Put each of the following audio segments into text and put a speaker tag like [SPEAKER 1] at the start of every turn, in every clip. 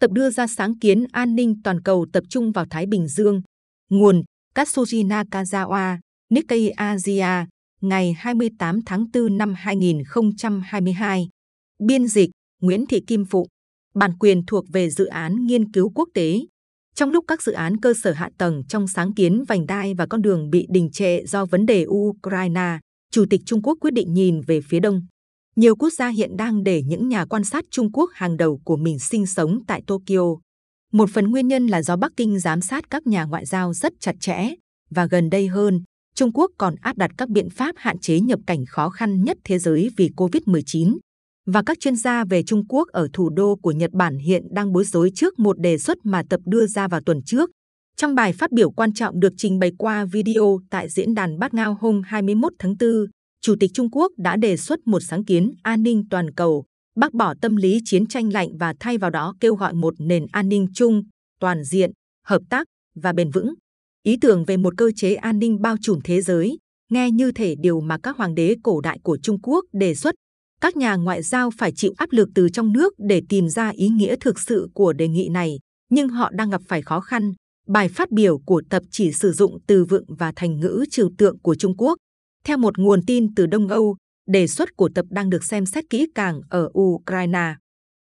[SPEAKER 1] Tập đưa ra sáng kiến an ninh toàn cầu tập trung vào Thái Bình Dương. Nguồn Katsuji Nakazawa, Nikkei Asia, ngày 28 tháng 4 năm 2022. Biên dịch Nguyễn Thị Kim Phụ. Bản quyền thuộc về dự án nghiên cứu quốc tế. Trong lúc các dự án cơ sở hạ tầng trong sáng kiến vành đai và con đường bị đình trệ do vấn đề Ukraine, Chủ tịch Trung Quốc quyết định nhìn về phía đông. Nhiều quốc gia hiện đang để những nhà quan sát Trung Quốc hàng đầu của mình sinh sống tại Tokyo. Một phần nguyên nhân là do Bắc Kinh giám sát các nhà ngoại giao rất chặt chẽ, và gần đây hơn, Trung Quốc còn áp đặt các biện pháp hạn chế nhập cảnh khó khăn nhất thế giới vì Covid-19. Và các chuyên gia về Trung Quốc ở thủ đô của Nhật Bản hiện đang bối rối trước một đề xuất mà tập đưa ra vào tuần trước. Trong bài phát biểu quan trọng được trình bày qua video tại diễn đàn Bát Ngao hôm 21 tháng 4, Chủ tịch Trung Quốc đã đề xuất một sáng kiến an ninh toàn cầu, bác bỏ tâm lý chiến tranh lạnh và thay vào đó kêu gọi một nền an ninh chung, toàn diện, hợp tác và bền vững. Ý tưởng về một cơ chế an ninh bao trùm thế giới, nghe như thể điều mà các hoàng đế cổ đại của Trung Quốc đề xuất. Các nhà ngoại giao phải chịu áp lực từ trong nước để tìm ra ý nghĩa thực sự của đề nghị này, nhưng họ đang gặp phải khó khăn. Bài phát biểu của tập chỉ sử dụng từ vựng và thành ngữ trừu tượng của Trung Quốc. Theo một nguồn tin từ Đông Âu, đề xuất của tập đang được xem xét kỹ càng ở Ukraine.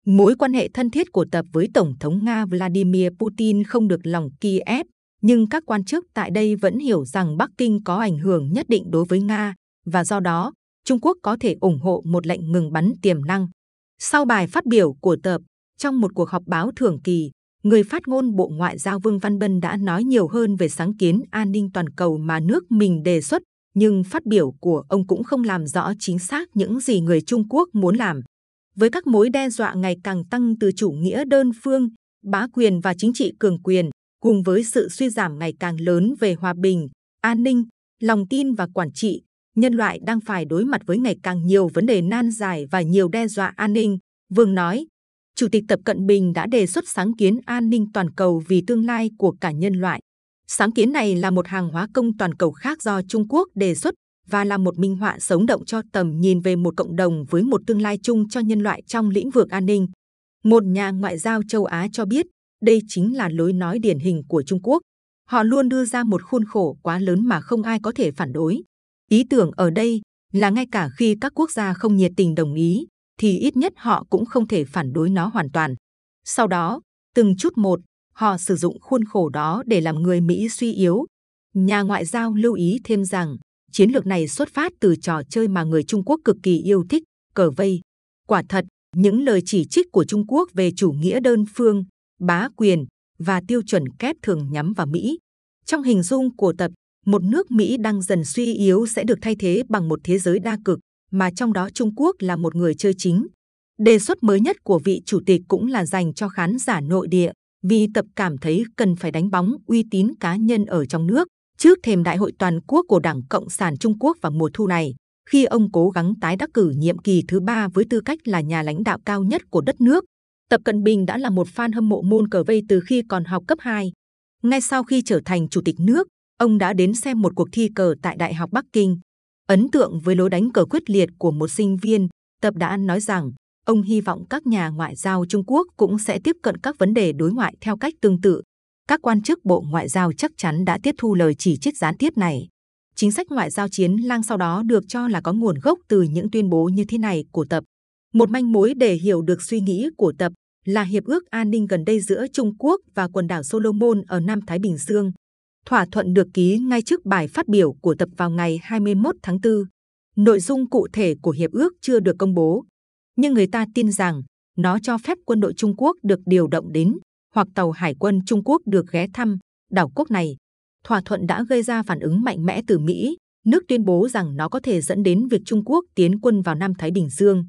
[SPEAKER 1] Mối quan hệ thân thiết của tập với Tổng thống Nga Vladimir Putin không được lòng Kiev, nhưng các quan chức tại đây vẫn hiểu rằng Bắc Kinh có ảnh hưởng nhất định đối với Nga và do đó Trung Quốc có thể ủng hộ một lệnh ngừng bắn tiềm năng. Sau bài phát biểu của tập, trong một cuộc họp báo thường kỳ, người phát ngôn Bộ Ngoại giao Vương Văn Bân đã nói nhiều hơn về sáng kiến an ninh toàn cầu mà nước mình đề xuất, nhưng phát biểu của ông cũng không làm rõ chính xác những gì người Trung Quốc muốn làm. Với các mối đe dọa ngày càng tăng từ chủ nghĩa đơn phương, bá quyền và chính trị cường quyền, cùng với sự suy giảm ngày càng lớn về hòa bình, an ninh, lòng tin và quản trị, nhân loại đang phải đối mặt với ngày càng nhiều vấn đề nan giải và nhiều đe dọa an ninh. Vương nói, Chủ tịch Tập Cận Bình đã đề xuất sáng kiến an ninh toàn cầu vì tương lai của cả nhân loại. Sáng kiến này là một hàng hóa công toàn cầu khác do Trung Quốc đề xuất và là một minh họa sống động cho tầm nhìn về một cộng đồng với một tương lai chung cho nhân loại trong lĩnh vực an ninh. Một nhà ngoại giao châu Á cho biết, đây chính là lối nói điển hình của Trung Quốc. Họ luôn đưa ra một khuôn khổ quá lớn mà không ai có thể phản đối. Ý tưởng ở đây là ngay cả khi các quốc gia không nhiệt tình đồng ý, thì ít nhất họ cũng không thể phản đối nó hoàn toàn. Sau đó, từng chút một, họ sử dụng khuôn khổ đó để làm người Mỹ suy yếu. Nhà ngoại giao lưu ý thêm rằng, chiến lược này xuất phát từ trò chơi mà người Trung Quốc cực kỳ yêu thích, cờ vây. Quả thật, những lời chỉ trích của Trung Quốc về chủ nghĩa đơn phương, bá quyền và tiêu chuẩn kép thường nhắm vào Mỹ. Trong hình dung của tập, một nước Mỹ đang dần suy yếu sẽ được thay thế bằng một thế giới đa cực, mà trong đó Trung Quốc là một người chơi chính. Đề xuất mới nhất của vị chủ tịch cũng là dành cho khán giả nội địa, vì tập cảm thấy cần phải đánh bóng uy tín cá nhân ở trong nước trước thềm đại hội toàn quốc của Đảng Cộng sản Trung Quốc vào mùa thu này, khi ông cố gắng tái đắc cử nhiệm kỳ thứ ba với tư cách là nhà lãnh đạo cao nhất của đất nước. Tập Cận Bình đã là một fan hâm mộ môn cờ vây từ khi còn học cấp 2. Ngay sau khi trở thành chủ tịch nước, ông đã đến xem một cuộc thi cờ tại Đại học Bắc Kinh. Ấn tượng với lối đánh cờ quyết liệt của một sinh viên, Tập đã nói rằng ông hy vọng các nhà ngoại giao Trung Quốc cũng sẽ tiếp cận các vấn đề đối ngoại theo cách tương tự. Các quan chức Bộ Ngoại giao chắc chắn đã tiếp thu lời chỉ trích gián tiếp này. Chính sách ngoại giao chiến lang sau đó được cho là có nguồn gốc từ những tuyên bố như thế này của Tập. Một manh mối để hiểu được suy nghĩ của Tập là hiệp ước an ninh gần đây giữa Trung Quốc và quần đảo Solomon ở Nam Thái Bình Dương. Thỏa thuận được ký ngay trước bài phát biểu của Tập vào ngày 21 tháng 4. Nội dung cụ thể của hiệp ước chưa được công bố, nhưng người ta tin rằng nó cho phép quân đội Trung Quốc được điều động đến hoặc tàu hải quân Trung Quốc được ghé thăm đảo quốc này. Thỏa thuận đã gây ra phản ứng mạnh mẽ từ Mỹ, nước tuyên bố rằng nó có thể dẫn đến việc Trung Quốc tiến quân vào Nam Thái Bình Dương.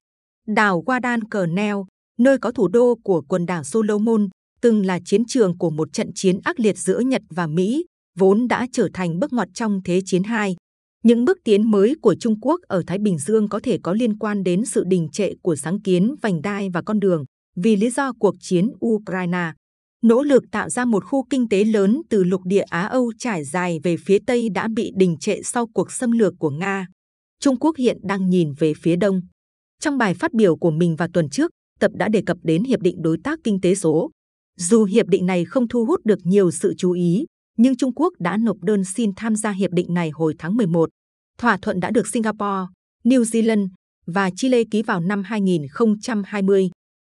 [SPEAKER 1] Đảo Guadalcanal, nơi có thủ đô của quần đảo Solomon, từng là chiến trường của một trận chiến ác liệt giữa Nhật và Mỹ, vốn đã trở thành bước ngoặt trong Thế chiến II. Những bước tiến mới của Trung Quốc ở Thái Bình Dương có thể có liên quan đến sự đình trệ của sáng kiến vành đai và con đường vì lý do cuộc chiến Ukraine. Nỗ lực tạo ra một khu kinh tế lớn từ lục địa Á Âu trải dài về phía Tây đã bị đình trệ sau cuộc xâm lược của Nga. Trung Quốc hiện đang nhìn về phía Đông. Trong bài phát biểu của mình vào tuần trước, Tập đã đề cập đến Hiệp định Đối tác Kinh tế số. Dù hiệp định này không thu hút được nhiều sự chú ý, nhưng Trung Quốc đã nộp đơn xin tham gia hiệp định này hồi tháng 11. Thỏa thuận đã được Singapore, New Zealand và Chile ký vào năm 2020.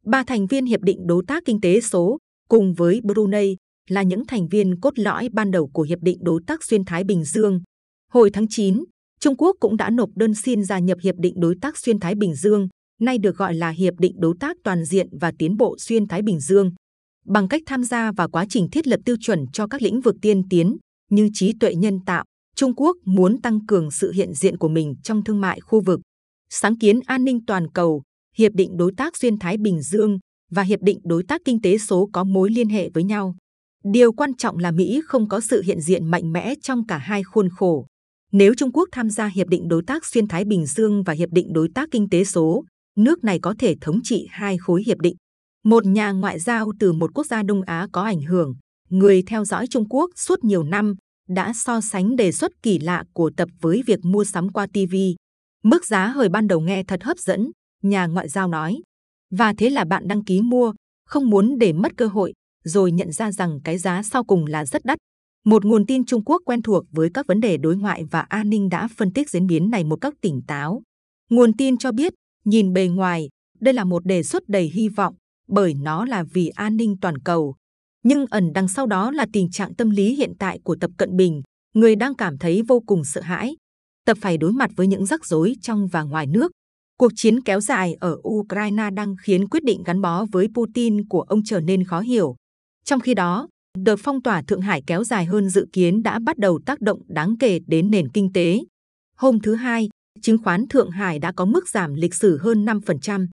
[SPEAKER 1] Ba thành viên hiệp định đối tác kinh tế số cùng với Brunei là những thành viên cốt lõi ban đầu của hiệp định đối tác xuyên Thái Bình Dương. Hồi tháng 9, Trung Quốc cũng đã nộp đơn xin gia nhập hiệp định đối tác xuyên Thái Bình Dương, nay được gọi là hiệp định đối tác toàn diện và tiến bộ xuyên Thái Bình Dương bằng cách tham gia vào quá trình thiết lập tiêu chuẩn cho các lĩnh vực tiên tiến như trí tuệ nhân tạo. Trung Quốc muốn tăng cường sự hiện diện của mình trong thương mại khu vực, sáng kiến an ninh toàn cầu, hiệp định đối tác xuyên Thái Bình Dương và hiệp định đối tác kinh tế số có mối liên hệ với nhau. Điều quan trọng là Mỹ không có sự hiện diện mạnh mẽ trong cả hai khuôn khổ. Nếu Trung Quốc tham gia hiệp định đối tác xuyên Thái Bình Dương và hiệp định đối tác kinh tế số, nước này có thể thống trị hai khối hiệp định. Một nhà ngoại giao từ một quốc gia Đông Á có ảnh hưởng, người theo dõi Trung Quốc suốt nhiều năm, đã so sánh đề xuất kỳ lạ của tập với việc mua sắm qua TV. Mức giá hơi ban đầu nghe thật hấp dẫn, nhà ngoại giao nói. Và thế là bạn đăng ký mua, không muốn để mất cơ hội, rồi nhận ra rằng cái giá sau cùng là rất đắt. Một nguồn tin Trung Quốc quen thuộc với các vấn đề đối ngoại và an ninh đã phân tích diễn biến này một cách tỉnh táo. Nguồn tin cho biết, nhìn bề ngoài, đây là một đề xuất đầy hy vọng, bởi nó là vì an ninh toàn cầu. Nhưng ẩn đằng sau đó là tình trạng tâm lý hiện tại của Tập Cận Bình, người đang cảm thấy vô cùng sợ hãi. Tập phải đối mặt với những rắc rối trong và ngoài nước. Cuộc chiến kéo dài ở Ukraine đang khiến quyết định gắn bó với Putin của ông trở nên khó hiểu. Trong khi đó, đợt phong tỏa Thượng Hải kéo dài hơn dự kiến đã bắt đầu tác động đáng kể đến nền kinh tế. Hôm thứ Hai, chứng khoán Thượng Hải đã có mức giảm lịch sử hơn 5%.